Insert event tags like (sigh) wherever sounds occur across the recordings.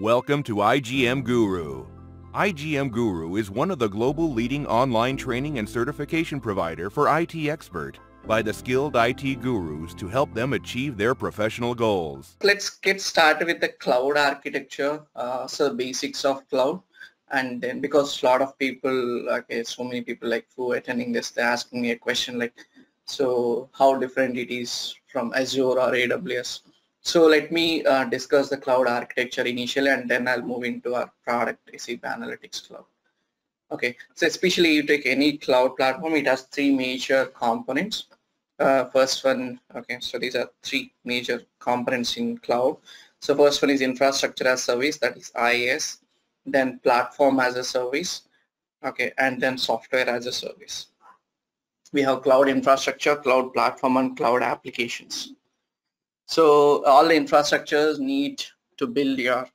Welcome to IGM Guru. IGM Guru is one of the global leading online training and certification provider for IT expert by the skilled IT gurus to help them achieve their professional goals. Let's get started with the cloud architecture, uh, so basics of cloud. And then because a lot of people, okay, so many people like who attending this, they're asking me a question like, so how different it is from Azure or AWS. So let me uh, discuss the cloud architecture initially and then I'll move into our product SAP Analytics Cloud. Okay, so especially you take any cloud platform, it has three major components. Uh, first one, okay, so these are three major components in cloud. So first one is infrastructure as service, that is IaaS, then platform as a service, okay, and then software as a service. We have cloud infrastructure, cloud platform, and cloud applications. So all the infrastructures need to build your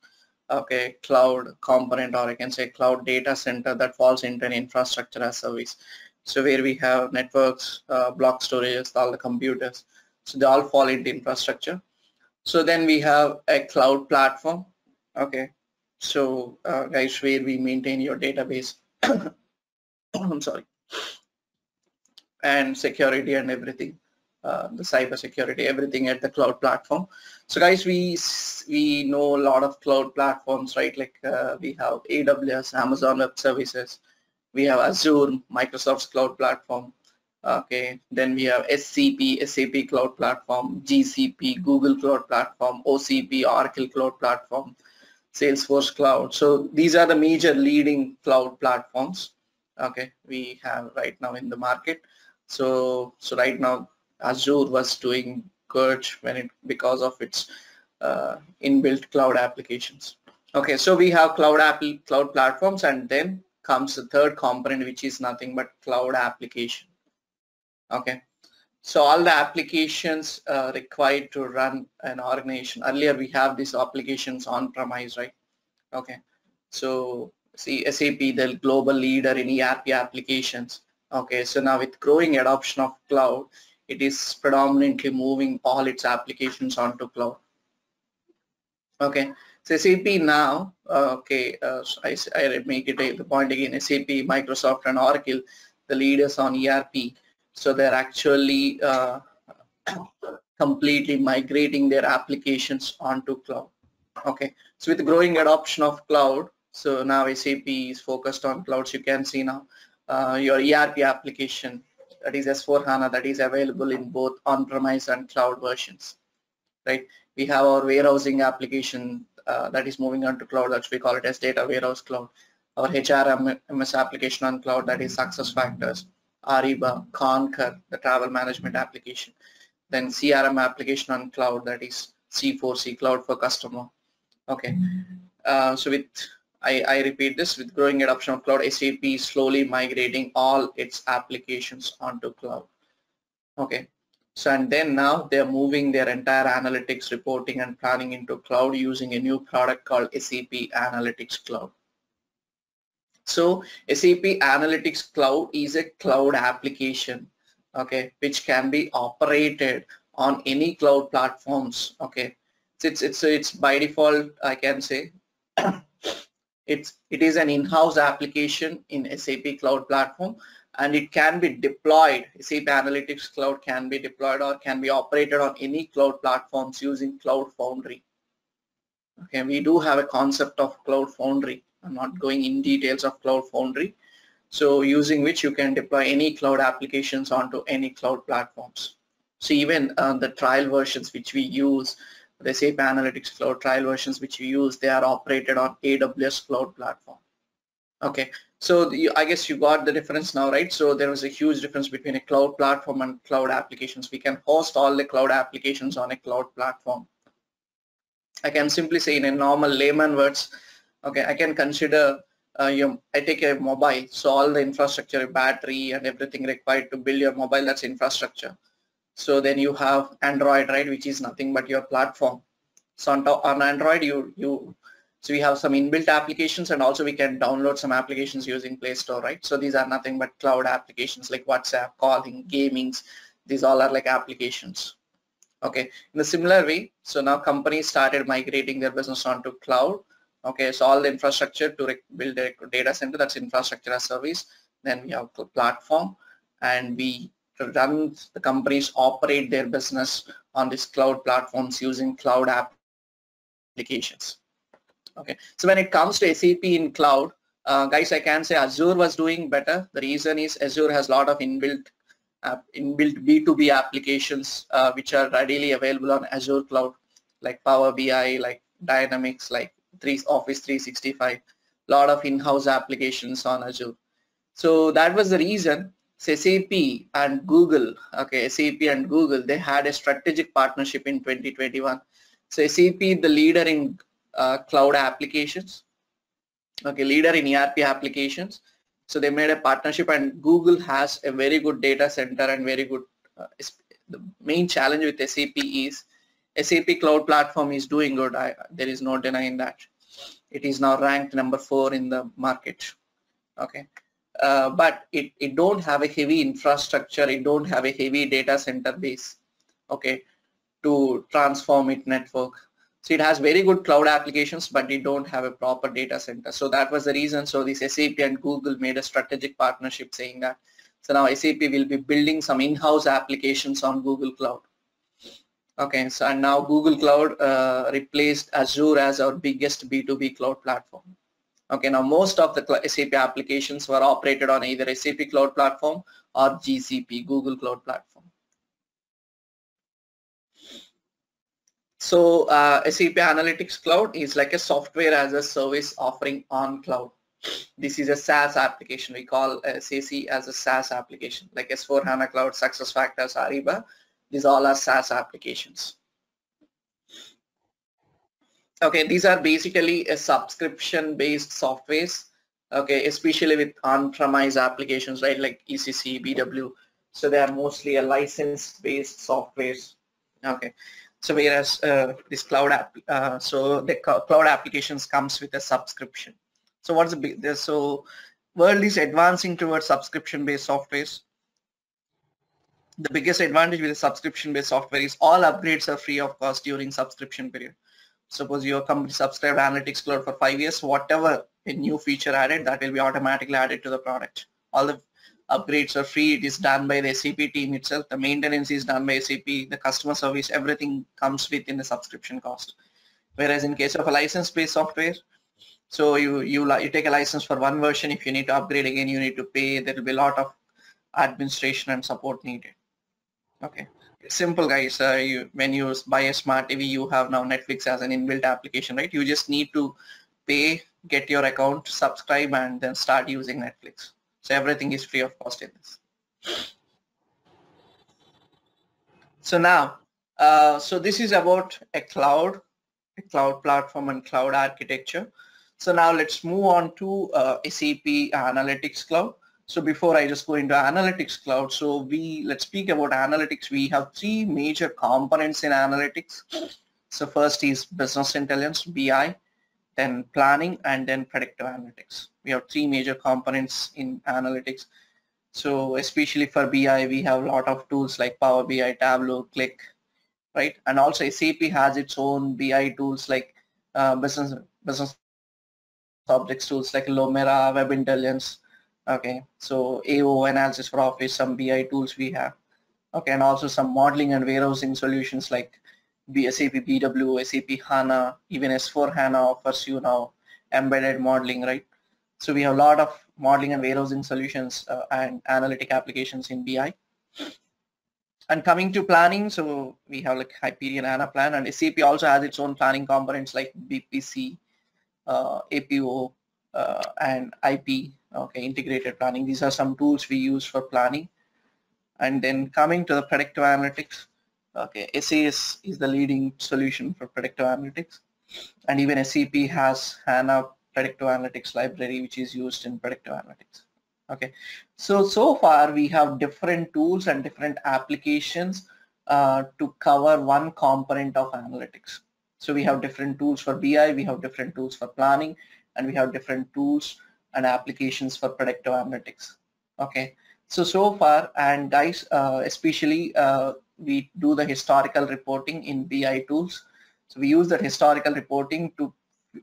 okay cloud component or I can say cloud data center that falls into an infrastructure as service. So where we have networks, uh, block storage, all the computers. So they all fall into infrastructure. So then we have a cloud platform. Okay. So uh, guys, where we maintain your database. (coughs) I'm sorry. And security and everything uh, the cyber security, everything at the cloud platform. So guys, we we know a lot of cloud platforms, right? Like uh, we have AWS, Amazon Web Services, we have Azure, Microsoft's cloud platform. Okay, then we have SCP, SAP Cloud Platform, GCP, Google Cloud Platform, OCP, Oracle Cloud Platform, Salesforce Cloud. So these are the major leading cloud platforms. Okay, we have right now in the market. So so right now Azure was doing good when it because of its uh, inbuilt cloud applications. Okay, so we have cloud app cloud platforms and then comes the third component which is nothing but cloud application. Okay, so all the applications uh, required to run an organization. Earlier we have these applications on premise, right? Okay, so see SAP, the global leader in ERP applications. Okay, so now with growing adoption of cloud, it is predominantly moving all its applications onto cloud. Okay, so SAP now, uh, okay, uh, I, I make it a, the point again, SAP, Microsoft and Oracle, the leaders on ERP. So they're actually uh, (coughs) completely migrating their applications onto cloud. Okay, so with growing adoption of cloud, so now SAP is focused on clouds. You can see now uh, your ERP application that is S4HANA that is available in both on-premise and cloud versions, right? We have our warehousing application uh, that is moving on to cloud, that we call it as data warehouse cloud. Our HRMS application on cloud that is SuccessFactors, Ariba, Concur, the travel management application. Then CRM application on cloud that is C4C, Cloud for Customer. Okay, uh, so with I, I, repeat this with growing adoption of cloud SAP is slowly migrating all its applications onto cloud. Okay. So and then now they're moving their entire analytics reporting and planning into cloud using a new product called SAP Analytics Cloud. So SAP Analytics Cloud is a cloud application okay which can be operated on any cloud platforms okay. It's it's it's by default I can say It's, it is an in-house application in SAP Cloud Platform and it can be deployed. SAP Analytics Cloud can be deployed or can be operated on any cloud platforms using Cloud Foundry. Okay, we do have a concept of Cloud Foundry. I'm not going in details of Cloud Foundry. So using which you can deploy any cloud applications onto any cloud platforms. So even uh, the trial versions which we use the SAP Analytics Cloud trial versions which you use, they are operated on AWS Cloud Platform. Okay, so the, I guess you got the difference now, right? So there was a huge difference between a cloud platform and cloud applications. We can host all the cloud applications on a cloud platform. I can simply say in a normal layman words, okay, I can consider uh, your, I take a mobile, so all the infrastructure, battery and everything required to build your mobile, that's infrastructure. So then you have Android, right, which is nothing but your platform. So on, on Android, you you so we have some inbuilt applications and also we can download some applications using Play Store, right? So these are nothing but cloud applications like WhatsApp, calling, gamings. These all are like applications. Okay. In a similar way, so now companies started migrating their business onto cloud. Okay, so all the infrastructure to build a data center, that's infrastructure as service. Then we have the platform and we run the companies operate their business on these cloud platforms using cloud applications. Okay, so when it comes to SAP in cloud, uh, guys, I can say Azure was doing better. The reason is Azure has a lot of inbuilt uh, inbuilt B2B applications uh, which are readily available on Azure cloud, like Power BI, like Dynamics, like three, Office 365, a lot of in-house applications on Azure. So that was the reason SAP and Google, okay, SAP and Google, they had a strategic partnership in 2021. So SAP, the leader in uh, cloud applications, okay, leader in ERP applications. So they made a partnership and Google has a very good data center and very good, uh, the main challenge with SAP is SAP cloud platform is doing good. I, there is no denying that. It is now ranked number four in the market. Okay. Uh, but it, it don't have a heavy infrastructure. It don't have a heavy data center base. Okay. To transform it network. So it has very good cloud applications, but it don't have a proper data center. So that was the reason. So this SAP and Google made a strategic partnership saying that. So now SAP will be building some in-house applications on Google Cloud. Okay, so and now Google Cloud uh, replaced Azure as our biggest B2B cloud platform. Okay, now most of the SAP applications were operated on either SAP Cloud Platform or GCP, Google Cloud Platform. So uh, SAP Analytics Cloud is like a software as a service offering on cloud. This is a SaaS application. We call SAC as a SaaS application like S4 HANA Cloud, SuccessFactors, Ariba these all are SaaS applications. Okay, these are basically a subscription-based softwares. Okay, especially with on-premise applications, right, like ECC, BW. So they are mostly a license-based softwares. Okay, so whereas uh, this cloud app, uh, so the cloud applications comes with a subscription. So what's the big? So world is advancing towards subscription-based softwares the biggest advantage with a subscription-based software is all upgrades are free of cost during subscription period. Suppose your company subscribed Analytics Cloud for five years, whatever a new feature added, that will be automatically added to the product. All the upgrades are free. It is done by the SAP team itself. The maintenance is done by SAP. The customer service, everything comes within the subscription cost. Whereas in case of a license-based software, so you, you, you take a license for one version. If you need to upgrade again, you need to pay. There will be a lot of administration and support needed. Okay, simple guys. Uh, you, when you buy a smart TV, you have now Netflix as an inbuilt application, right? You just need to pay, get your account, subscribe, and then start using Netflix. So everything is free of cost in this. So now, uh, so this is about a cloud, a cloud platform and cloud architecture. So now let's move on to uh, SAP Analytics Cloud. So before I just go into Analytics Cloud, so we let's speak about analytics. We have three major components in analytics. So first is business intelligence, BI, then planning, and then predictive analytics. We have three major components in analytics. So especially for BI, we have a lot of tools like Power BI, Tableau, Qlik, right? And also SAP has its own BI tools like uh, business business objects tools like Lumira, Web Intelligence, okay so AO analysis for office some BI tools we have. Okay and also some modeling and warehousing solutions like SAP BW SAP HANA even S4 HANA offers you now embedded modeling right? So we have a lot of modeling and warehousing solutions uh, and analytic applications in BI and coming to planning so we have like Hyperion Anaplan and SAP also has its own planning components like BPC uh, APO uh, and IP okay integrated planning. These are some tools we use for planning. And then coming to the predictive analytics okay SAS is the leading solution for predictive analytics. And even SAP has HANA predictive analytics library which is used in predictive analytics okay. So so far we have different tools and different applications uh, to cover one component of analytics. So we have different tools for BI we have different tools for planning and we have different tools and applications for predictive analytics. Okay, so so far and guys, uh, especially uh, we do the historical reporting in BI tools. So we use that historical reporting to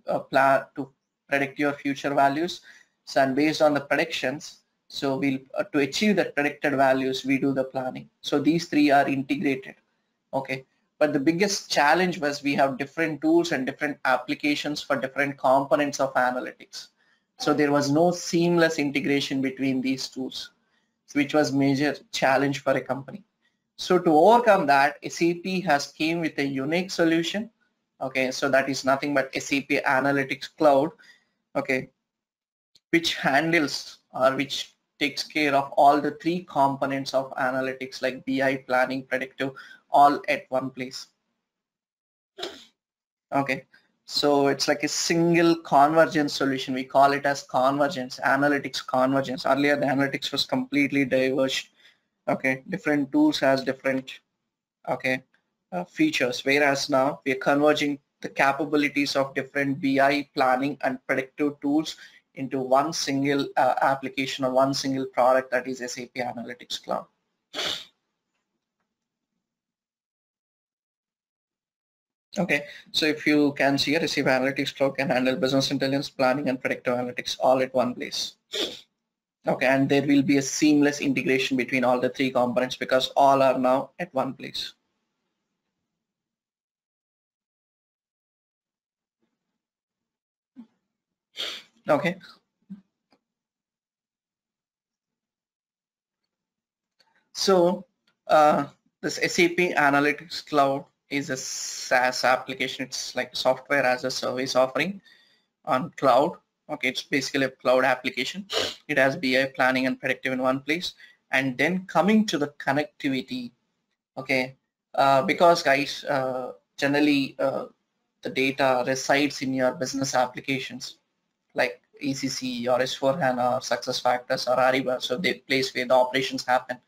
uh, plan to predict your future values. So and based on the predictions, so we'll uh, to achieve the predicted values, we do the planning. So these three are integrated. Okay. But the biggest challenge was we have different tools and different applications for different components of analytics. So there was no seamless integration between these tools, which was major challenge for a company. So to overcome that, SAP has came with a unique solution. Okay, so that is nothing but SAP Analytics Cloud. Okay, which handles or which takes care of all the three components of analytics like BI, planning, predictive, all at one place. Okay, so it's like a single convergence solution. We call it as convergence, analytics convergence. Earlier the analytics was completely diverged. Okay, different tools has different okay uh, features. Whereas now we are converging the capabilities of different BI planning and predictive tools into one single uh, application or one single product that is SAP Analytics Cloud. Okay, so if you can see a SAP Analytics Cloud can handle business intelligence, planning and predictive analytics all at one place. Okay, and there will be a seamless integration between all the three components because all are now at one place. Okay. So uh, this SAP Analytics Cloud is a SaaS application. It's like software as a service offering on cloud. Okay, it's basically a cloud application. It has BI planning and predictive in one place. And then coming to the connectivity, okay, uh, because guys, uh, generally uh, the data resides in your business applications like ECC or S4HANA or SuccessFactors or Ariba, so the place where the operations happen,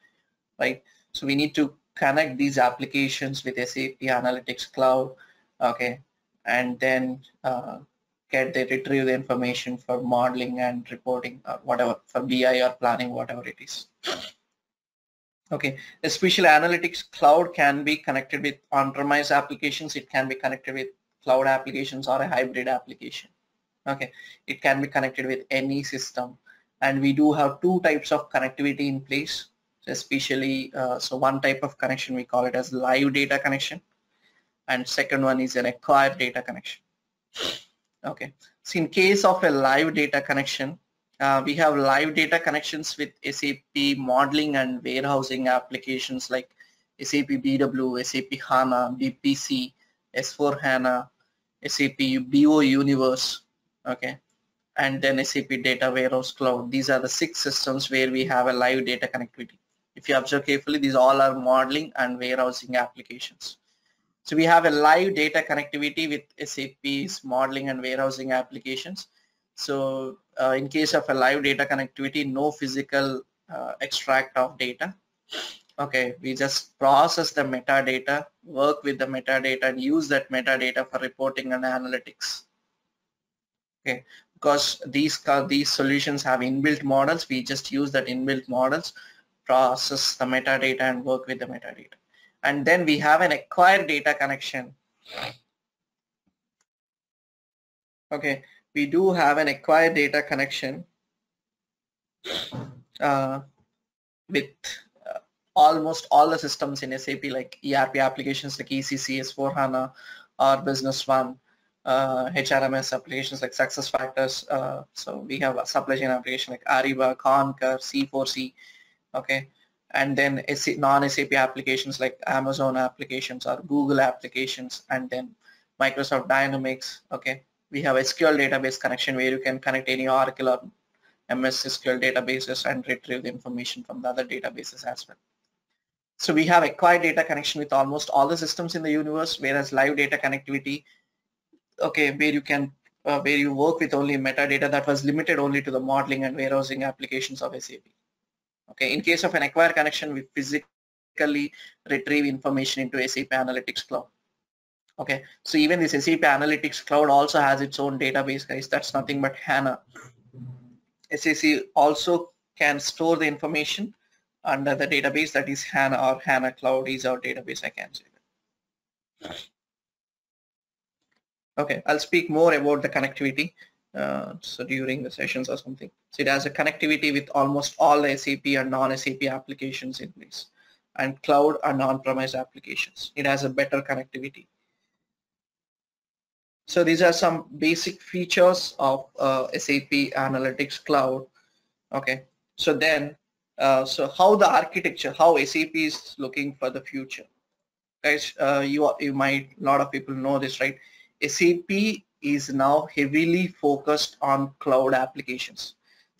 right? So we need to connect these applications with SAP Analytics Cloud, okay, and then uh, get the retrieve the information for modeling and reporting or whatever for BI or planning, whatever it is. Okay, especially analytics cloud can be connected with on-premise applications. It can be connected with cloud applications or a hybrid application okay it can be connected with any system and we do have two types of connectivity in place especially uh, so one type of connection we call it as live data connection and second one is an acquired data connection okay so in case of a live data connection uh, we have live data connections with SAP modeling and warehousing applications like SAP BW, SAP HANA, BPC, S4 HANA, SAP BO Universe, okay and then SAP Data Warehouse Cloud. These are the six systems where we have a live data connectivity. If you observe carefully, these all are modeling and warehousing applications. So we have a live data connectivity with SAP's modeling and warehousing applications. So uh, in case of a live data connectivity, no physical uh, extract of data. Okay, we just process the metadata, work with the metadata and use that metadata for reporting and analytics okay because these these solutions have inbuilt models we just use that inbuilt models process the metadata and work with the metadata and then we have an acquired data connection okay we do have an acquired data connection uh, with uh, almost all the systems in SAP like ERP applications like ECC, S4HANA or Business One uh, HRMS applications like SuccessFactors. Uh, so we have a supply chain application like Ariba, Concur, C4C, okay, and then non-SAP applications like Amazon applications or Google applications, and then Microsoft Dynamics. Okay, we have SQL database connection where you can connect any Oracle or MS SQL databases and retrieve the information from the other databases as well. So we have acquired data connection with almost all the systems in the universe, whereas live data connectivity okay, where you can uh, where you work with only metadata that was limited only to the modeling and warehousing applications of SAP. Okay, in case of an acquire connection, we physically retrieve information into SAP Analytics Cloud. Okay, so even this SAP Analytics Cloud also has its own database, guys. That's nothing but HANA. SAC also can store the information under the database that is HANA or HANA Cloud is our database, I can say. Okay, I'll speak more about the connectivity. Uh, so during the sessions or something. So it has a connectivity with almost all SAP and non-SAP applications in place and cloud and on-premise applications. It has a better connectivity. So these are some basic features of uh, SAP Analytics Cloud. Okay, so then, uh, so how the architecture, how SAP is looking for the future. Guys, uh, you, you might, a lot of people know this, right? SAP is now heavily focused on cloud applications.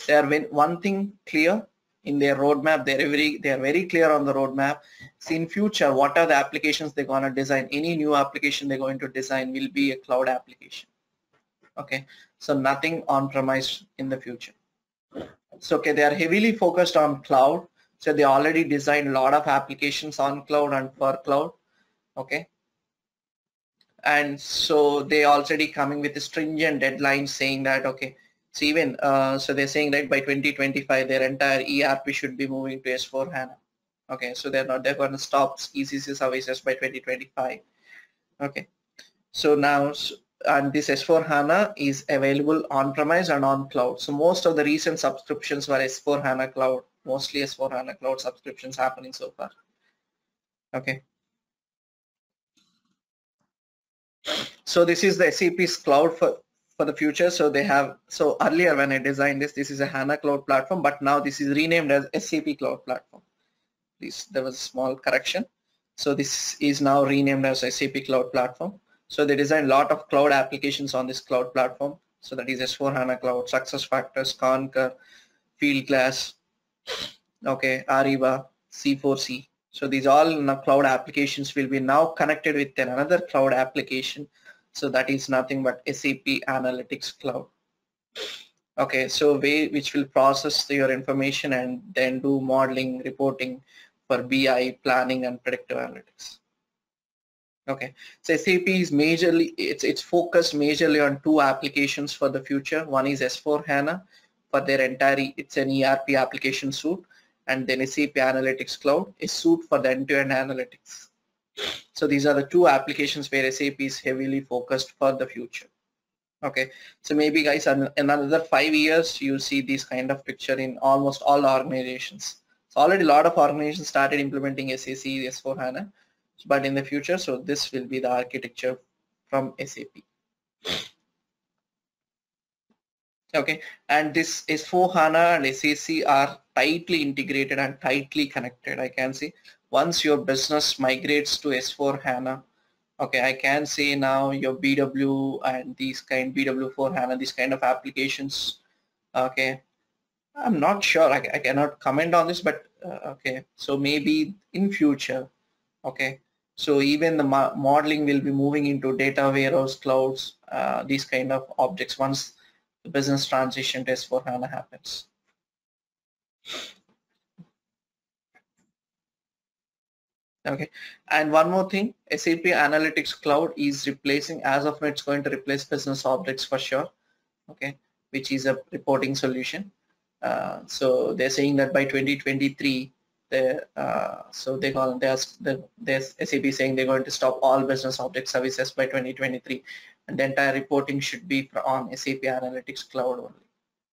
They are one thing clear in their roadmap. They're very they are very clear on the roadmap. See in future, what are the applications they're gonna design? Any new application they're going to design will be a cloud application. Okay, so nothing on-premise in the future. So okay, they are heavily focused on cloud. So they already designed a lot of applications on cloud and for cloud. Okay, and so they already coming with a stringent deadline saying that okay so even uh, so they're saying that by 2025 their entire ERP should be moving to S4 HANA. Okay so they're not they're going to stop ECC services by 2025 okay so now and this S4 HANA is available on premise and on cloud. So most of the recent subscriptions were S4 HANA cloud. Mostly S4 HANA cloud subscriptions happening so far. Okay So this is the SAP's cloud for, for the future. So they have, so earlier when I designed this, this is a HANA cloud platform, but now this is renamed as SAP cloud platform. This, there was a small correction. So this is now renamed as SAP cloud platform. So they designed a lot of cloud applications on this cloud platform. So that is S4 HANA cloud, SuccessFactors, Concur, Fieldglass, okay, Ariba, C4C. So these all cloud applications will be now connected with another cloud application so that is nothing but SAP Analytics Cloud. Okay, so way which will process your information and then do modeling, reporting for BI, planning and predictive analytics. Okay, so SAP is majorly, it's, it's focused majorly on two applications for the future. One is S4 HANA for their entire, it's an ERP application suite and then SAP Analytics Cloud, is suite for the end-to-end -end analytics. So these are the two applications where SAP is heavily focused for the future. Okay, so maybe guys in another five years you see this kind of picture in almost all organizations. So already a lot of organizations started implementing SAC S4 HANA, but in the future, so this will be the architecture from SAP. Okay, and this S4 HANA and SAC are tightly integrated and tightly connected. I can see. Once your business migrates to S4 HANA, okay, I can say now your BW and these kind BW4 HANA, these kind of applications, okay, I'm not sure, I, I cannot comment on this, but uh, okay, so maybe in future, okay, so even the mo modeling will be moving into data warehouse clouds, uh, these kind of objects. Once the business transition to S4 HANA happens. okay. And one more thing SAP Analytics Cloud is replacing as of now it's going to replace business objects for sure okay which is a reporting solution. Uh, so they're saying that by 2023 they uh, so they call there's the there's SAP saying they're going to stop all business object services by 2023 and the entire reporting should be on SAP Analytics Cloud only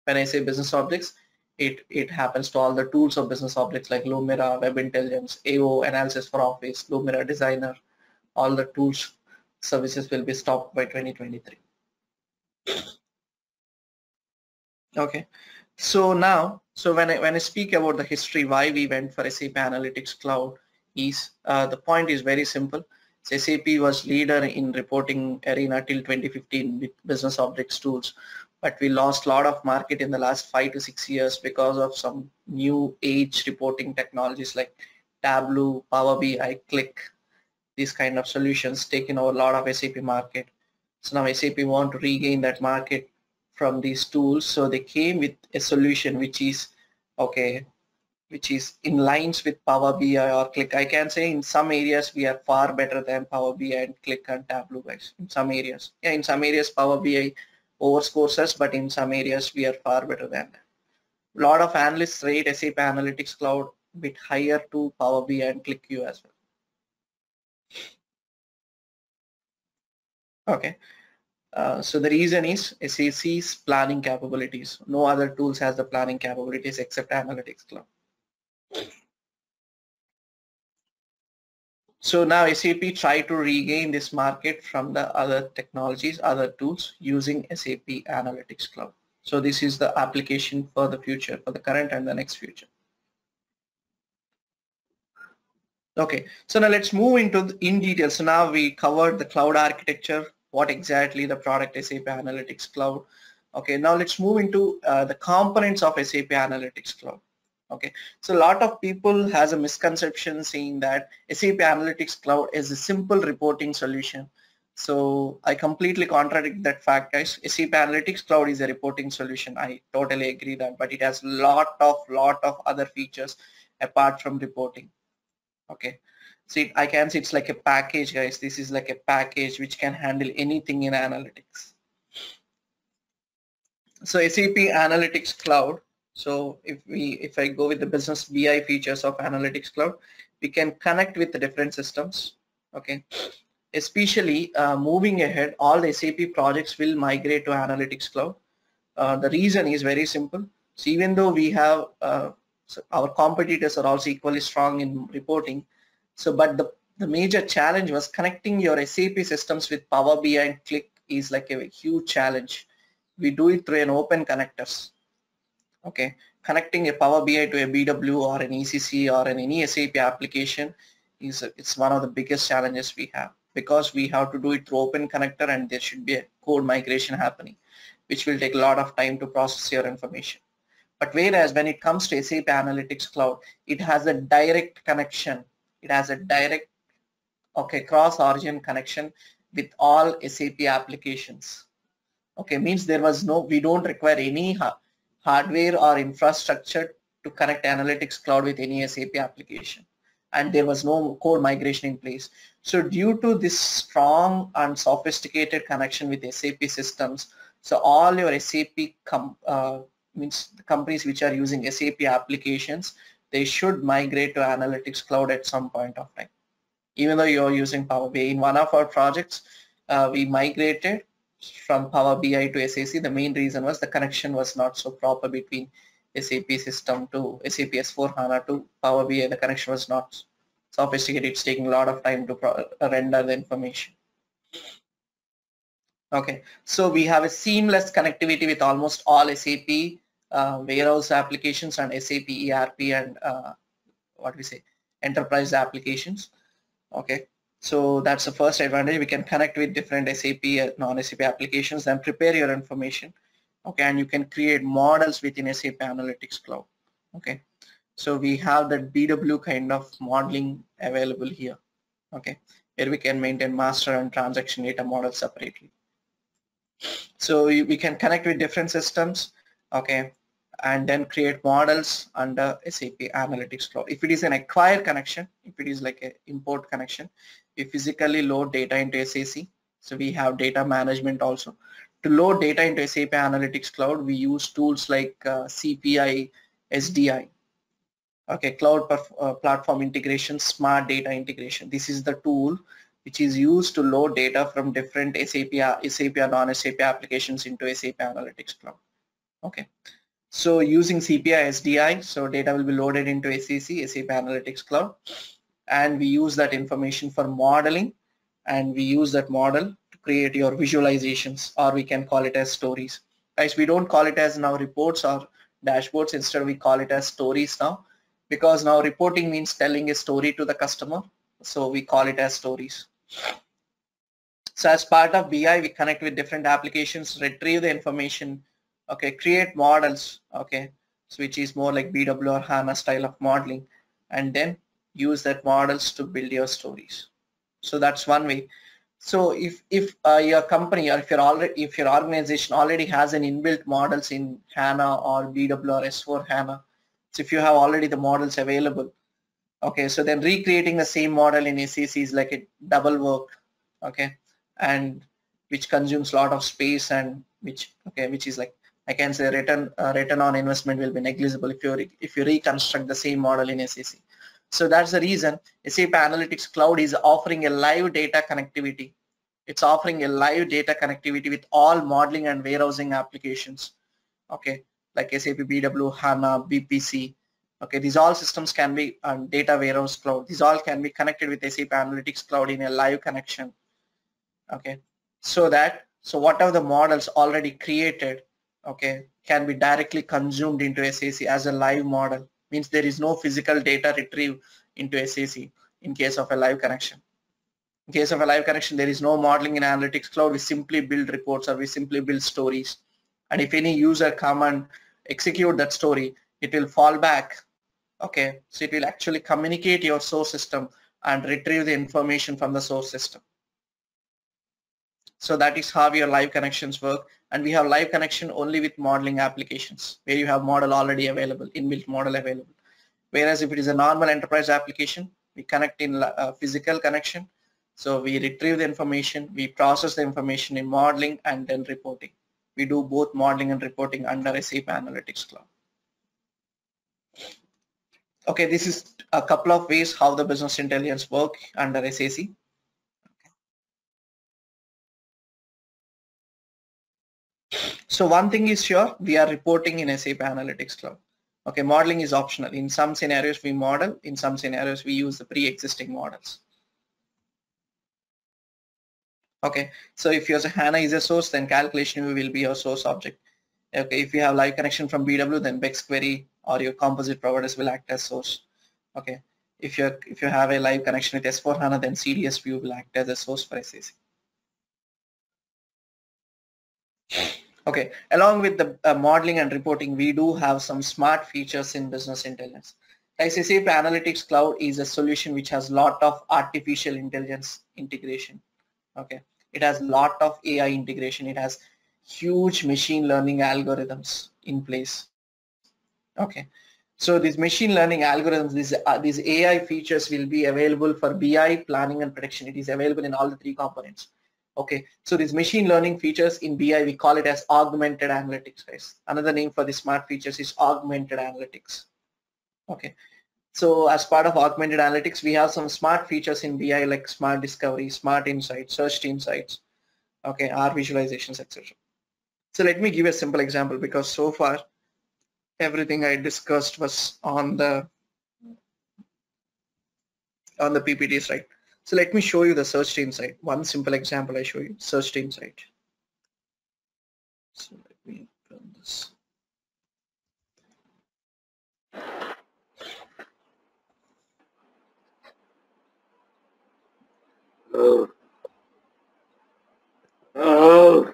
when I say business objects it, it happens to all the tools of business objects like Lumira, Web Intelligence, AO, Analysis for Office, Lumira Designer, all the tools services will be stopped by 2023. Okay, so now, so when I, when I speak about the history, why we went for SAP Analytics Cloud is, uh, the point is very simple. SAP was leader in reporting arena till 2015 with business objects tools but we lost a lot of market in the last five to six years because of some new age reporting technologies like Tableau, Power BI, Qlik, these kind of solutions taking over a lot of SAP market. So now SAP want to regain that market from these tools. So they came with a solution which is, okay, which is in lines with Power BI or Qlik. I can say in some areas we are far better than Power BI and Qlik and Tableau guys in some areas. Yeah, in some areas Power BI overscores us, but in some areas we are far better than that. A lot of analysts rate SAP Analytics Cloud a bit higher to Power BI and Qlik QlikView as well. Okay, Uh, so the reason is SAC's planning capabilities. No other tools has the planning capabilities except Analytics Cloud. So now SAP try to regain this market from the other technologies, other tools using SAP Analytics Cloud. So this is the application for the future, for the current and the next future. Okay, so now let's move into in detail. So now we covered the cloud architecture, what exactly the product SAP Analytics Cloud. Okay, now let's move into uh, the components of SAP Analytics Cloud. Okay, so a lot of people has a misconception saying that SAP Analytics Cloud is a simple reporting solution. So I completely contradict that fact guys. SAP Analytics Cloud is a reporting solution. I totally agree that, but it has lot of lot of other features apart from reporting okay see I can see it's like a package guys this is like a package which can handle anything in analytics so SAP Analytics Cloud so if we if I go with the business BI features of Analytics Cloud we can connect with the different systems okay especially uh, moving ahead all the SAP projects will migrate to Analytics Cloud uh, the reason is very simple so even though we have uh, our competitors are also equally strong in reporting. So, but the, the major challenge was connecting your SAP systems with Power BI and Qlik is like a huge challenge. We do it through an open connectors. Okay, connecting a Power BI to a BW or an ECC or an any SAP application is it's one of the biggest challenges we have because we have to do it through open connector and there should be a code migration happening which will take a lot of time to process your information. But whereas when it comes to SAP Analytics Cloud, it has a direct connection. It has a direct, okay, cross-origin connection with all SAP applications. Okay, means there was no, we don't require any hardware or infrastructure to connect Analytics Cloud with any SAP application. And there was no code migration in place. So due to this strong and sophisticated connection with SAP systems, so all your SAP uh, means companies which are using SAP applications, they should migrate to Analytics Cloud at some point of time. Even though you're using Power BI. In one of our projects, uh, we migrated from Power BI to SAC. The main reason was the connection was not so proper between SAP system to SAP S4HANA to Power BI. The connection was not sophisticated. It's taking a lot of time to render the information. Okay, so we have a seamless connectivity with almost all SAP uh, warehouse applications and SAP ERP and uh, what we say enterprise applications. Okay, so that's the first advantage. We can connect with different SAP uh, non-SAP applications and prepare your information. Okay, and you can create models within SAP Analytics Cloud. Okay, so we have that BW kind of modeling available here. Okay, where we can maintain master and transaction data models separately. So we can connect with different systems okay and then create models under SAP Analytics Cloud. If it is an acquired connection, if it is like an import connection, we physically load data into SAC. So we have data management also. To load data into SAP Analytics Cloud, we use tools like uh, CPI, SDI. Okay, Cloud uh, Platform Integration, Smart Data Integration. This is the tool which is used to load data from different SAP, SAP or non-SAP applications into SAP Analytics Cloud okay so using CPI SDI so data will be loaded into SAC SAP Analytics Cloud and we use that information for modeling and we use that model to create your visualizations or we can call it as stories. Guys we don't call it as now reports or dashboards. Instead we call it as stories now because now reporting means telling a story to the customer so we call it as stories. So as part of BI we connect with different applications retrieve the information okay create models okay so which is more like BW or HANA style of modeling and then use that models to build your stories so that's one way so if if uh, your company or if your already if your organization already has an inbuilt models in HANA or BW or S4 HANA so if you have already the models available okay so then recreating the same model in SAC is like a double work okay and which consumes a lot of space and which okay which is like I can say return uh, return on investment will be negligible if you if you reconstruct the same model in SAC. So that's the reason SAP Analytics Cloud is offering a live data connectivity. It's offering a live data connectivity with all modeling and warehousing applications. Okay, like SAP BW, HANA, BPC. Okay, these all systems can be on data warehouse cloud. These all can be connected with SAP Analytics Cloud in a live connection. Okay, so that so whatever the models already created, okay, can be directly consumed into SAC as a live model. Means there is no physical data retrieve into SAC in case of a live connection. In case of a live connection, there is no modeling in Analytics Cloud. We simply build reports or we simply build stories. And if any user come and execute that story, it will fall back. Okay, so it will actually communicate your source system and retrieve the information from the source system. So that is how your live connections work. And we have live connection only with modeling applications where you have model already available, inbuilt model available. Whereas if it is a normal enterprise application, we connect in a physical connection. So we retrieve the information, we process the information in modeling and then reporting. We do both modeling and reporting under SAP Analytics Cloud. Okay, this is a couple of ways how the business intelligence work under SAC. So one thing is sure, we are reporting in SAP Analytics Cloud. Okay, modeling is optional. In some scenarios we model, in some scenarios we use the pre-existing models. Okay, so if your HANA is a source, then calculation will be your source object. Okay, if you have live connection from BW, then BEx query or your composite providers will act as source. Okay, if you if you have a live connection with S4 HANA, then CDS view will act as a source for SAC. Okay, along with the uh, modeling and reporting, we do have some smart features in business intelligence. SAP Analytics Cloud is a solution which has lot of artificial intelligence integration. Okay, it has lot of AI integration. It has huge machine learning algorithms in place. Okay, so these machine learning algorithms, these, uh, these AI features will be available for BI, planning and prediction. It is available in all the three components. Okay, so these machine learning features in BI, we call it as augmented analytics, guys. Another name for the smart features is augmented analytics. Okay, so as part of augmented analytics, we have some smart features in BI like smart discovery, smart insights, search insights, okay, R visualizations, etc. So let me give a simple example because so far everything I discussed was on the on the PPTs, right? So let me show you the search insight. One simple example I show you, search insight. So let me run this. Oh. Oh.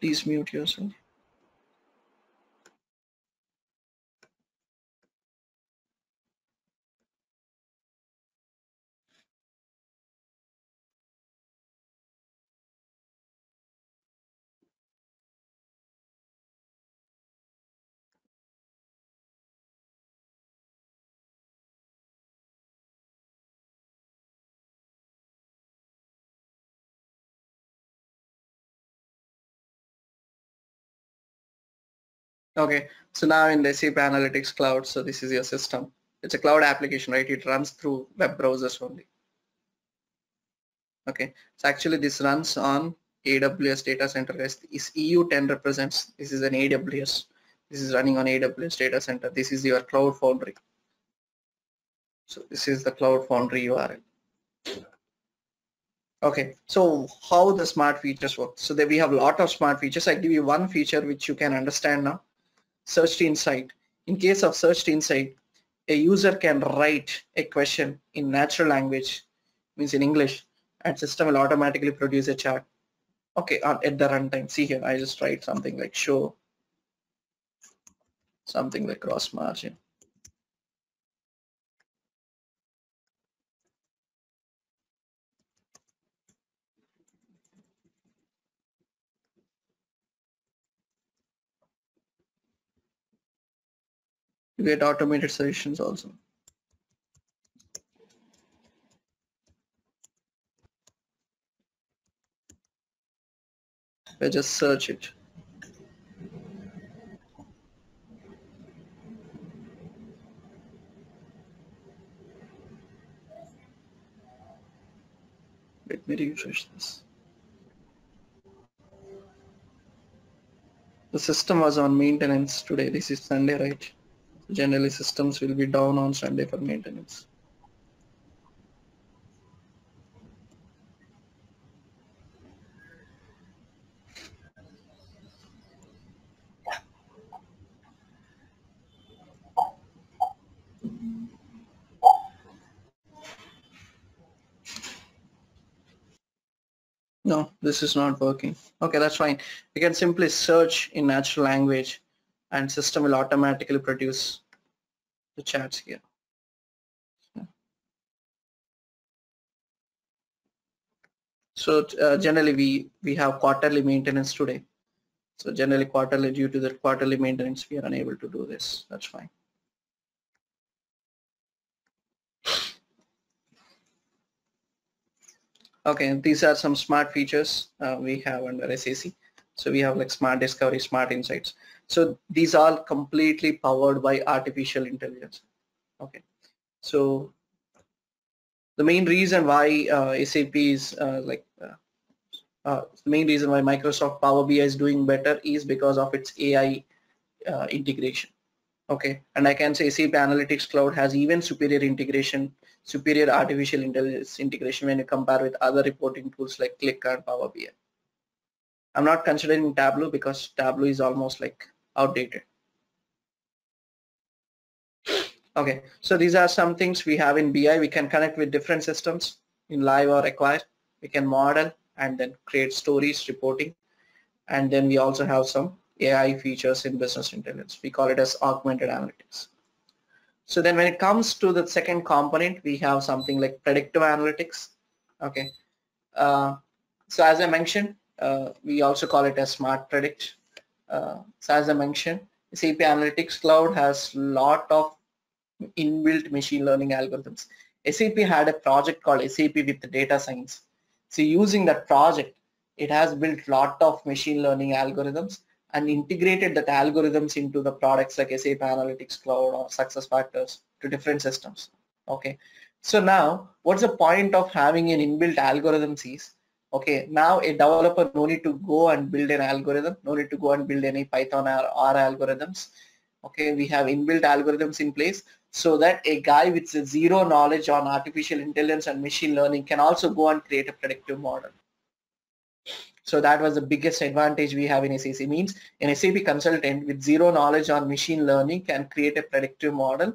Please mute yourself. Okay, so now in the SAP Analytics Cloud, so this is your system. It's a cloud application, right? It runs through web browsers only. Okay, so actually this runs on AWS data center. This EU10 represents, this is an AWS. This is running on AWS data center. This is your Cloud Foundry. So this is the Cloud Foundry URL. Okay, so how the smart features work? So we have a lot of smart features. I give you one feature which you can understand now searched insight. In case of searched insight, a user can write a question in natural language, means in English, and system will automatically produce a chart. Okay, at the runtime, see here, I just write something like show something like gross margin. you get automated solutions also. I just search it. Let me refresh this. The system was on maintenance today. This is Sunday, right? Generally systems will be down on Sunday for maintenance. No, this is not working. Okay, that's fine. You can simply search in natural language and system will automatically produce the chats here. So uh, generally we, we have quarterly maintenance today. So generally quarterly due to the quarterly maintenance we are unable to do this. That's fine. Okay, these are some smart features uh, we have under SAC. So we have like smart discovery, smart insights. So these are completely powered by artificial intelligence. Okay, so the main reason why uh, SAP is uh, like uh, uh, the main reason why Microsoft Power BI is doing better is because of its AI uh, integration. Okay, and I can say SAP Analytics Cloud has even superior integration superior artificial intelligence integration when you compare with other reporting tools like Qlik and Power BI. I'm not considering Tableau because Tableau is almost like outdated. Okay, so these are some things we have in BI. We can connect with different systems in live or acquired. We can model and then create stories, reporting. And then we also have some AI features in business intelligence. We call it as augmented analytics. So then when it comes to the second component, we have something like predictive analytics. Okay. Uh, so as I mentioned, uh, we also call it as smart predict. Uh, so as I mentioned, SAP Analytics Cloud has lot of inbuilt machine learning algorithms. SAP had a project called SAP with data science. So using that project, it has built lot of machine learning algorithms and integrated that algorithms into the products like SAP Analytics Cloud or SuccessFactors to different systems. Okay. So now what's the point of having an inbuilt algorithm is, okay, now a developer no need to go and build an algorithm, no need to go and build any Python or R algorithms. Okay, we have inbuilt algorithms in place so that a guy with zero knowledge on artificial intelligence and machine learning can also go and create a predictive model. So that was the biggest advantage we have in SAC means an SAP consultant with zero knowledge on machine learning can create a predictive model.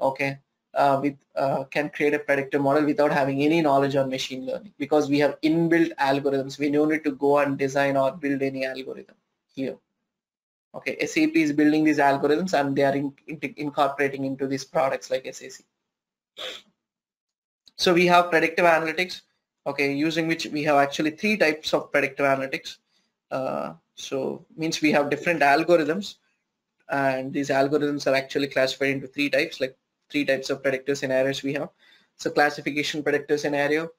Okay, uh, with uh, can create a predictive model without having any knowledge on machine learning because we have inbuilt algorithms. We don't need to go and design or build any algorithm here. Okay, SAP is building these algorithms and they are in, in, incorporating into these products like SAC. So we have predictive analytics okay using which we have actually three types of predictive analytics uh, so means we have different algorithms and these algorithms are actually classified into three types like three types of predictive scenarios we have. So classification predictive scenario.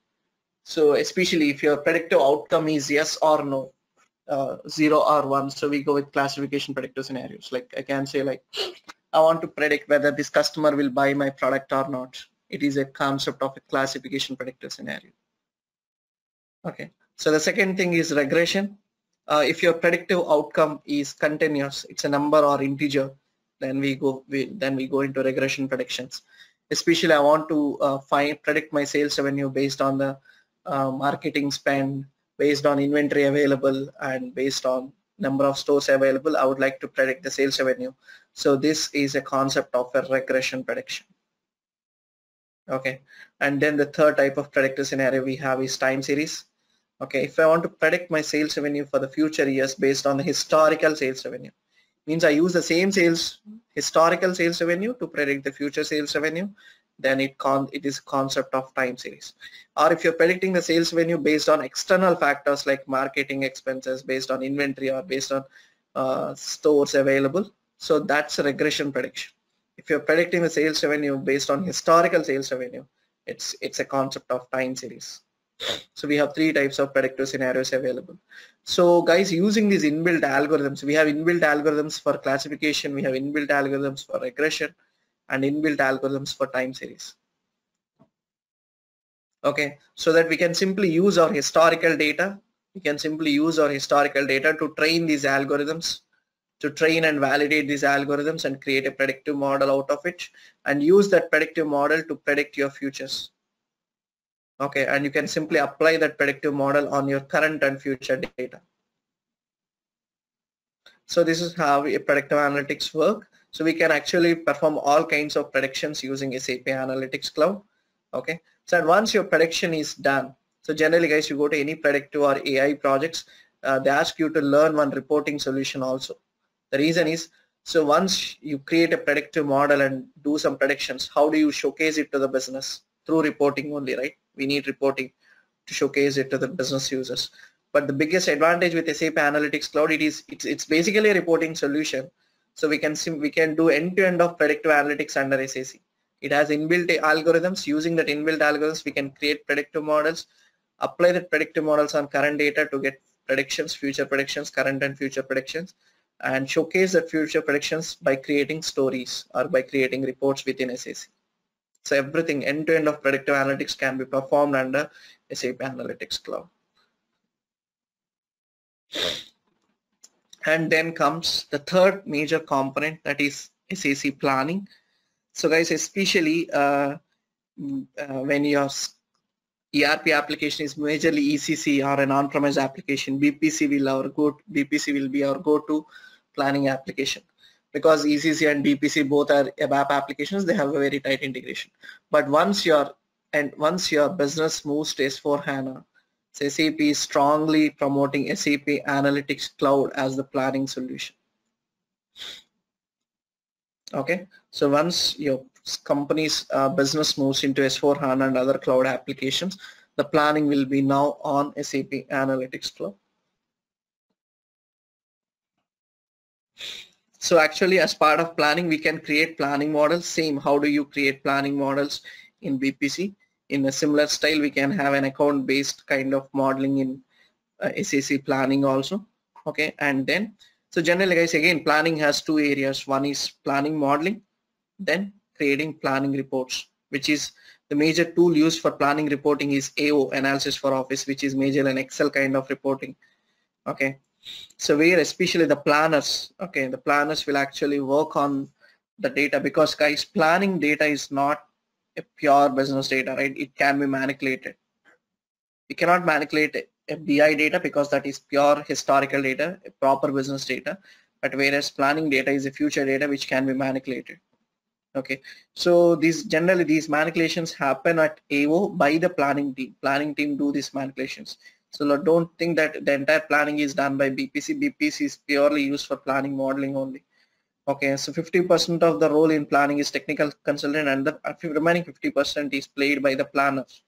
So especially if your predictive outcome is yes or no uh, zero or one so we go with classification predictive scenarios. Like I can say like I want to predict whether this customer will buy my product or not. It is a concept of a classification predictive scenario. Okay. So the second thing is regression. Uh, if your predictive outcome is continuous, it's a number or integer, then we go we, then we go into regression predictions. Especially, I want to uh, find predict my sales revenue based on the uh, marketing spend, based on inventory available, and based on number of stores available. I would like to predict the sales revenue. So this is a concept of a regression prediction. Okay, and then the third type of predictive scenario we have is time series okay if I want to predict my sales revenue for the future years based on the historical sales revenue means I use the same sales historical sales revenue to predict the future sales revenue then it con it is concept of time series. Or if you're predicting the sales revenue based on external factors like marketing expenses based on inventory or based on uh, stores available so that's a regression prediction. If you're predicting the sales revenue based on historical sales revenue it's it's a concept of time series. So we have three types of predictive scenarios available. So guys, using these inbuilt algorithms, we have inbuilt algorithms for classification, we have inbuilt algorithms for regression, and inbuilt algorithms for time series. okay so that we can simply use our historical data we can simply use our historical data to train these algorithms to train and validate these algorithms and create a predictive model out of it and use that predictive model to predict your futures okay and you can simply apply that predictive model on your current and future data. So this is how a predictive analytics work. So we can actually perform all kinds of predictions using SAP Analytics Cloud. Okay so once your prediction is done so generally guys you go to any predictive or AI projects uh, they ask you to learn one reporting solution also. The reason is so once you create a predictive model and do some predictions how do you showcase it to the business? Through reporting only right we need reporting to showcase it to the business users. But the biggest advantage with SAP Analytics Cloud it is it's, it's basically a reporting solution. So we can we can do end-to-end -end of predictive analytics under SAC it has inbuilt algorithms. Using that inbuilt algorithms we can create predictive models apply the predictive models on current data to get predictions future predictions current and future predictions and showcase that future predictions by creating stories or by creating reports within SAC so everything end-to-end -end of predictive analytics can be performed under SAP Analytics Cloud. And then comes the third major component that is SAC planning. So guys, especially uh, mm, uh, when your ERP application is majorly ECC or an on-premise application, BPC will our go BPC will be our go-to planning application because ECC and BPC both are ABAP applications, they have a very tight integration. But once your and once your business moves to S4 HANA, SAP is strongly promoting SAP Analytics Cloud as the planning solution. Okay, so once your company's uh, business moves into S4 HANA and other cloud applications, the planning will be now on SAP Analytics Cloud. So actually as part of planning, we can create planning models. Same, how do you create planning models in BPC? In a similar style, we can have an account-based kind of modeling in uh, SAC planning also. Okay, and then, so generally guys, again, planning has two areas. One is planning modeling, then creating planning reports, which is the major tool used for planning reporting is AO, analysis for office, which is major an Excel kind of reporting. Okay, so where especially the planners okay the planners will actually work on the data because guys planning data is not a pure business data right? It can be manipulated. We cannot manipulate BI data because that is pure historical data proper business data. But whereas planning data is a future data which can be manipulated okay? So these generally these manipulations happen at AO by the planning team. Planning team do these manipulations so don't think that the entire planning is done by BPC. BPC is purely used for planning modeling only. Okay, so 50% of the role in planning is technical consultant and the remaining 50% is played by the planners.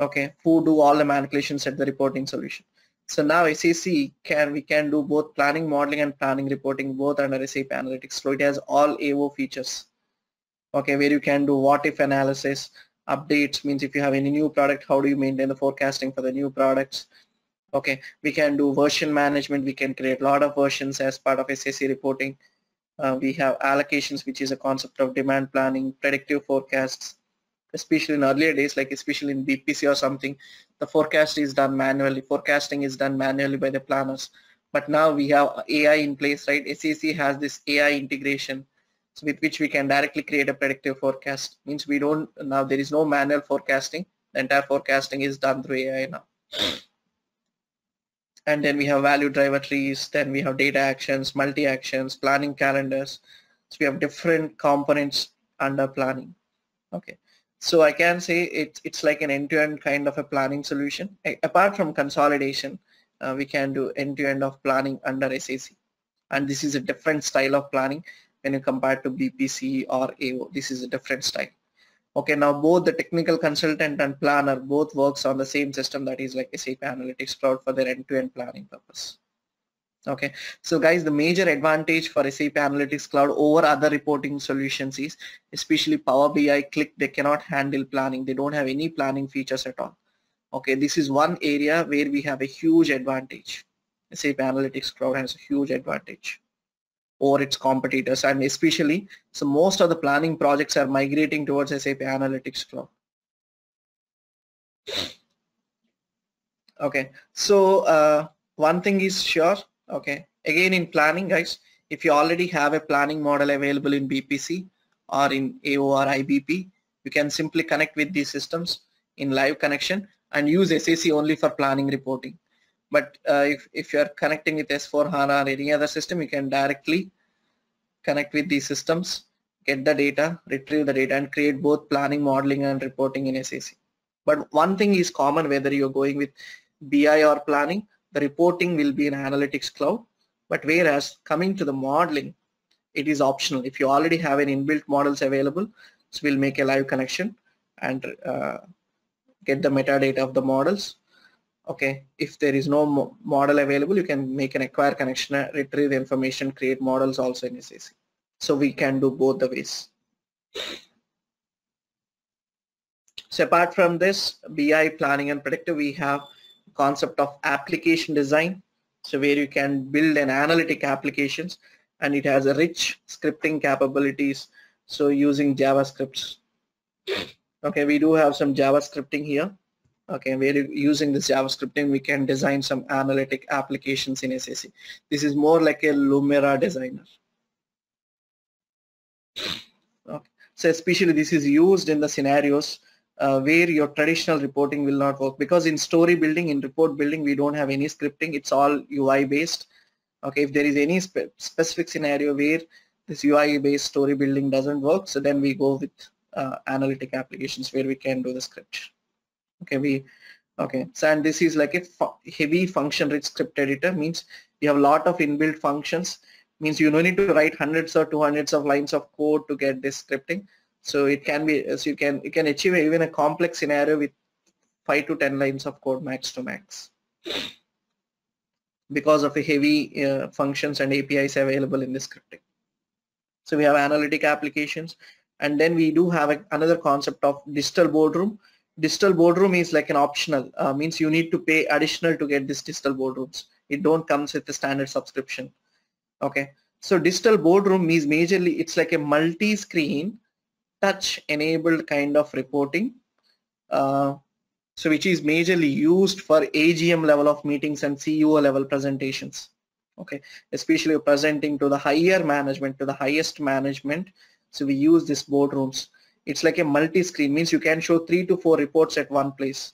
Okay, who do all the manipulations at the reporting solution. So now SAC can we can do both planning modeling and planning reporting both under SAP Analytics. So it has all AO features. Okay, where you can do what if analysis, updates means if you have any new product how do you maintain the forecasting for the new products? Okay we can do version management. We can create a lot of versions as part of SAC reporting. Uh, we have allocations which is a concept of demand planning predictive forecasts. Especially in earlier days like especially in BPC or something the forecast is done manually. Forecasting is done manually by the planners. But now we have AI in place right? SAC has this AI integration with which we can directly create a predictive forecast. Means we don't now there is no manual forecasting. The entire forecasting is done through AI now. And then we have value driver trees then we have data actions multi actions planning calendars. So we have different components under planning. Okay. So I can say it's it's like an end-to-end -end kind of a planning solution. A apart from consolidation uh, we can do end-to-end -end of planning under SAC and this is a different style of planning when you compare to BPC or AO. This is a different style. Okay, now both the technical consultant and planner both works on the same system that is like SAP Analytics Cloud for their end-to-end -end planning purpose. Okay, so guys, the major advantage for SAP Analytics Cloud over other reporting solutions is especially Power BI, Qlik, they cannot handle planning. They don't have any planning features at all. Okay, this is one area where we have a huge advantage. SAP Analytics Cloud has a huge advantage over its competitors and especially so most of the planning projects are migrating towards SAP Analytics Cloud. Okay, so uh, one thing is sure, okay, again in planning guys, if you already have a planning model available in BPC or in AO or IBP, you can simply connect with these systems in live connection and use SAC only for planning reporting. But uh, if, if you're connecting with S4 HANA or any other system, you can directly connect with these systems, get the data, retrieve the data and create both planning, modeling and reporting in SAC. But one thing is common whether you're going with BI or planning, the reporting will be in Analytics Cloud. But whereas coming to the modeling, it is optional. If you already have an inbuilt models available, so we'll make a live connection and uh, get the metadata of the models. Okay, if there is no mo model available, you can make an acquire connection, uh, retrieve information, create models also in SAC. So we can do both the ways. So apart from this BI planning and predictive, we have concept of application design. So where you can build an analytic applications and it has a rich scripting capabilities. So using JavaScripts. Okay, we do have some JavaScripting here. Okay, we're using this JavaScripting, we can design some analytic applications in SAC. This is more like a Lumira designer. Okay. So especially this is used in the scenarios uh, where your traditional reporting will not work because in story building, in report building, we don't have any scripting. It's all UI based. Okay, if there is any spe specific scenario where this UI based story building doesn't work, so then we go with uh, analytic applications where we can do the script. Okay, we okay. So and this is like a fu heavy function rich script editor means you have a lot of inbuilt functions means you don't need to write hundreds or two hundreds of lines of code to get this scripting. So it can be as you can you can achieve even a complex scenario with five to ten lines of code max to max because of the heavy uh, functions and APIs available in the scripting. So we have analytic applications and then we do have a, another concept of digital boardroom. Digital boardroom is like an optional, uh, means you need to pay additional to get this digital boardrooms. It don't comes with the standard subscription. Okay, so digital boardroom means majorly it's like a multi-screen touch enabled kind of reporting. Uh, so which is majorly used for AGM level of meetings and CEO level presentations. Okay, especially presenting to the higher management, to the highest management. So we use these boardrooms. It's like a multi-screen, means you can show three to four reports at one place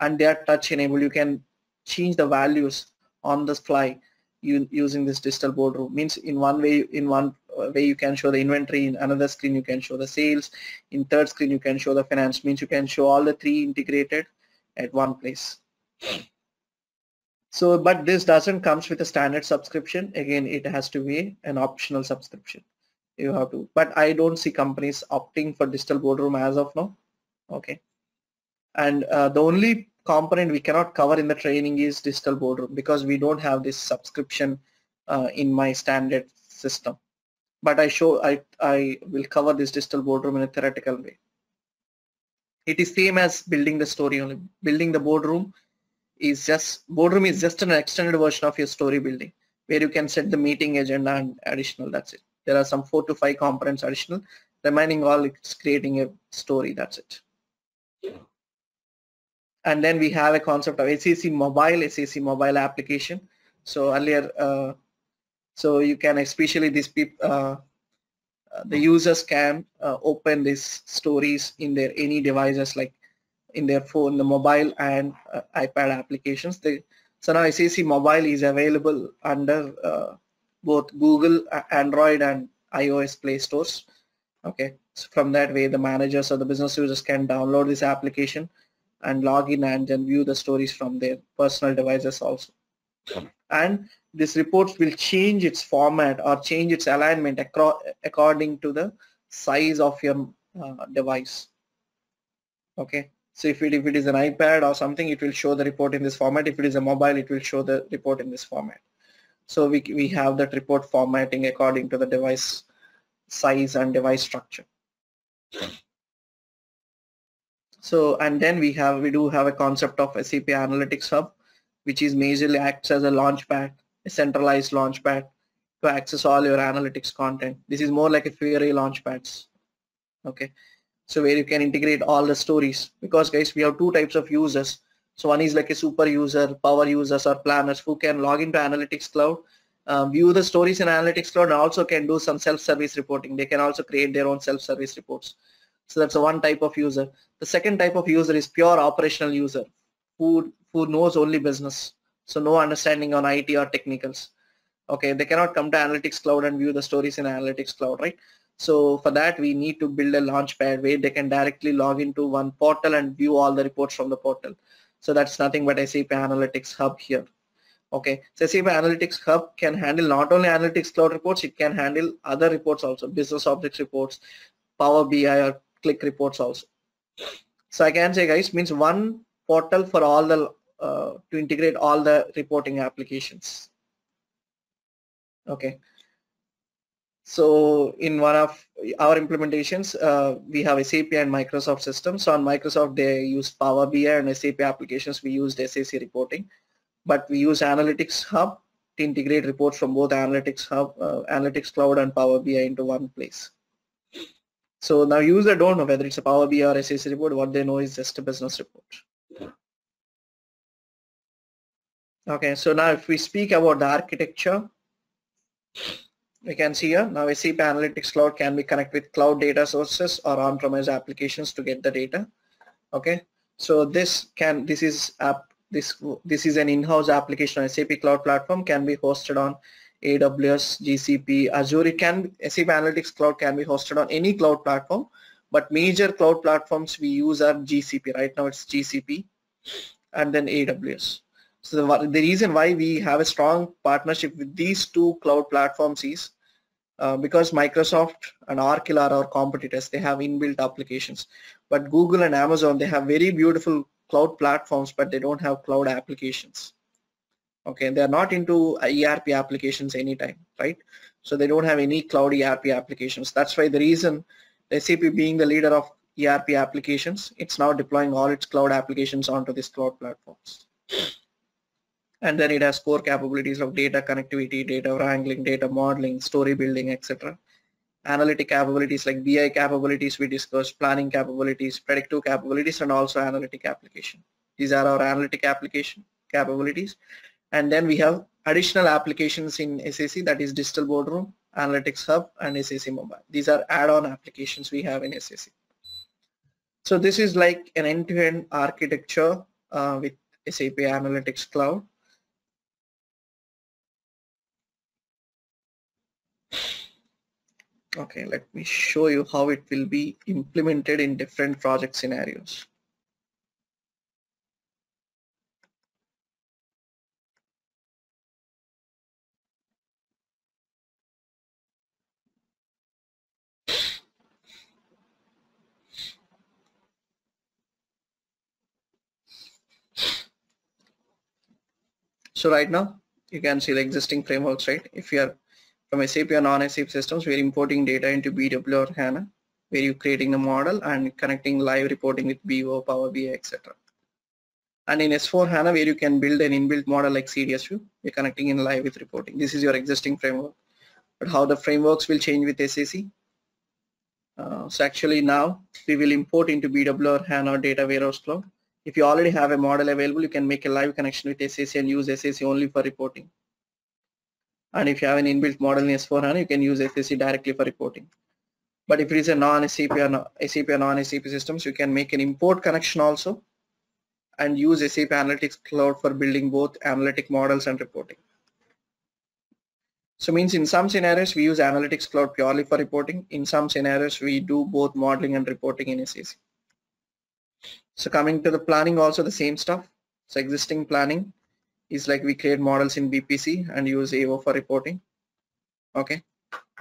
and they are touch enabled. You can change the values on the fly using this digital boardroom. Means in one way, in one uh, way you can show the inventory, in another screen you can show the sales, in third screen you can show the finance, means you can show all the three integrated at one place. So, but this doesn't comes with a standard subscription. Again, it has to be an optional subscription. You have to, but I don't see companies opting for digital boardroom as of now. Okay. And uh, the only component we cannot cover in the training is digital boardroom because we don't have this subscription uh, in my standard system but I show I, I will cover this digital boardroom in a theoretical way. It is same as building the story only. Building the boardroom is just boardroom is just an extended version of your story building where you can set the meeting agenda and additional that's it. There are some four to five components additional. Remaining all it's creating a story that's it. And then we have a concept of SAC mobile, SAC mobile application. So earlier uh, so you can especially these people uh, uh, the users can uh, open these stories in their any devices like in their phone the mobile and uh, ipad applications they so now SAC mobile is available under uh, both google android and ios play stores. Okay so from that way the managers or the business users can download this application and log in and then view the stories from their personal devices also. And this report will change its format or change its alignment according to the size of your uh, device. Okay so if it, if it is an iPad or something it will show the report in this format. If it is a mobile it will show the report in this format so we, we have that report formatting according to the device size and device structure so and then we have we do have a concept of SAP Analytics Hub which is majorly acts as a launchpad a centralized launchpad to access all your analytics content. This is more like a Fiori launchpads. Okay. So where you can integrate all the stories because guys, we have two types of users. So one is like a super user, power users or planners who can log into Analytics Cloud, uh, view the stories in Analytics Cloud and also can do some self-service reporting. They can also create their own self-service reports. So that's one type of user. The second type of user is pure operational user who, who knows only business. So no understanding on IT or technicals. Okay, they cannot come to Analytics Cloud and view the stories in Analytics Cloud, right? So for that, we need to build a launchpad where they can directly log into one portal and view all the reports from the portal. So that's nothing but SAP Analytics Hub here. Okay, so SAP Analytics Hub can handle not only Analytics Cloud reports, it can handle other reports also, business objects reports, Power BI or Qlik reports also. So I can say guys, means one portal for all the, uh, to integrate all the reporting applications. Okay, so in one of our implementations, uh, we have SAP and Microsoft systems. So on Microsoft, they use Power BI and SAP applications. We used SAC reporting, but we use Analytics Hub to integrate reports from both Analytics Hub, uh, Analytics Cloud and Power BI into one place. So now user don't know whether it's a Power BI or SAC report. What they know is just a business report. Okay, so now if we speak about the architecture, we can see here now SAP Analytics Cloud can be connected with cloud data sources or on-premise applications to get the data. Okay, so this can this is app this this is an in-house application on SAP Cloud Platform can be hosted on AWS, GCP, Azure. It can SAP Analytics Cloud can be hosted on any cloud platform, but major cloud platforms we use are GCP. Right now it's GCP and then AWS. So the, the reason why we have a strong partnership with these two cloud platforms is uh, because Microsoft and Oracle are our competitors. They have inbuilt applications. But Google and Amazon, they have very beautiful cloud platforms, but they don't have cloud applications. Okay, they are not into ERP applications anytime, right? So they don't have any cloud ERP applications. That's why the reason SAP being the leader of ERP applications, it's now deploying all its cloud applications onto these cloud platforms and then it has core capabilities of data connectivity, data wrangling, data modeling, story building, etc. Analytic capabilities like BI capabilities we discussed, planning capabilities, predictive capabilities, and also analytic application. These are our analytic application capabilities. And then we have additional applications in SAC that is Digital Boardroom, Analytics Hub, and SAC Mobile. These are add-on applications we have in SAC. So this is like an end-to-end -end architecture uh, with SAP Analytics Cloud. Okay, let me show you how it will be implemented in different project scenarios. So right now you can see the existing frameworks, right? If you are from SAP or non-SAP systems, we're importing data into BW or HANA, where you're creating the model and connecting live reporting with BO, Power BI, etc. And in S4 HANA, where you can build an inbuilt model like CDS view, you're connecting in live with reporting. This is your existing framework. But how the frameworks will change with SAC? Uh, so actually now we will import into BW or HANA Data Warehouse Cloud. If you already have a model available, you can make a live connection with SAC and use SAC only for reporting. And if you have an inbuilt model in S4HANA, you can use SAC directly for reporting. But if it is a non-SAP or SAP or non-SAP systems, you can make an import connection also and use SAP Analytics Cloud for building both analytic models and reporting. So means in some scenarios we use Analytics Cloud purely for reporting. In some scenarios we do both modeling and reporting in SAC. So coming to the planning also the same stuff. So existing planning is like we create models in BPC and use AO for reporting. Okay,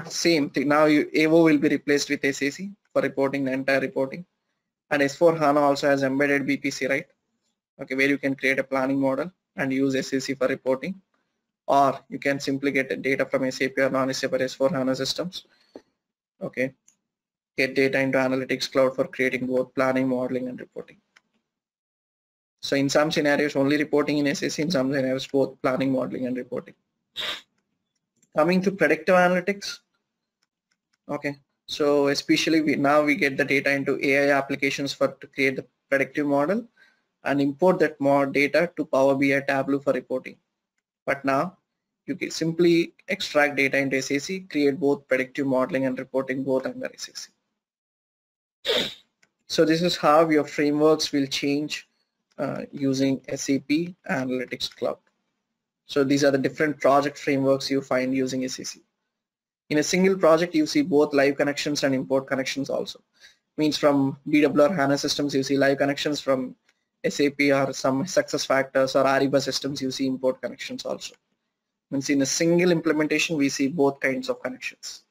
same thing. Now you, AO will be replaced with SAC for reporting the entire reporting. And S4 HANA also has embedded BPC, right? Okay, where you can create a planning model and use SAC for reporting. Or you can simply get data from SAP or non-SAP or S4 HANA systems. Okay, get data into Analytics Cloud for creating both planning, modeling, and reporting. So in some scenarios only reporting in SAC, in some scenarios both planning, modeling and reporting. Coming to predictive analytics. Okay, So especially we, now we get the data into AI applications for to create the predictive model and import that more data to Power BI Tableau for reporting. But now you can simply extract data into SAC, create both predictive modeling and reporting both under SAC. So this is how your frameworks will change uh, using SAP Analytics Cloud. So these are the different project frameworks you find using SAC. In a single project, you see both live connections and import connections also. Means from BW or HANA systems, you see live connections from SAP or some SuccessFactors or Ariba systems, you see import connections also. Means in a single implementation, we see both kinds of connections.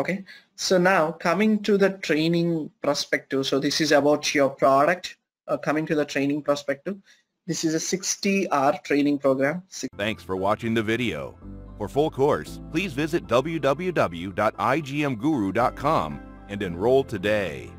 Okay, so now coming to the training perspective. So this is about your product. Uh, coming to the training perspective, this is a 60-hour training program. Thanks for watching the video. For full course, please visit www.igmguru.com and enroll today.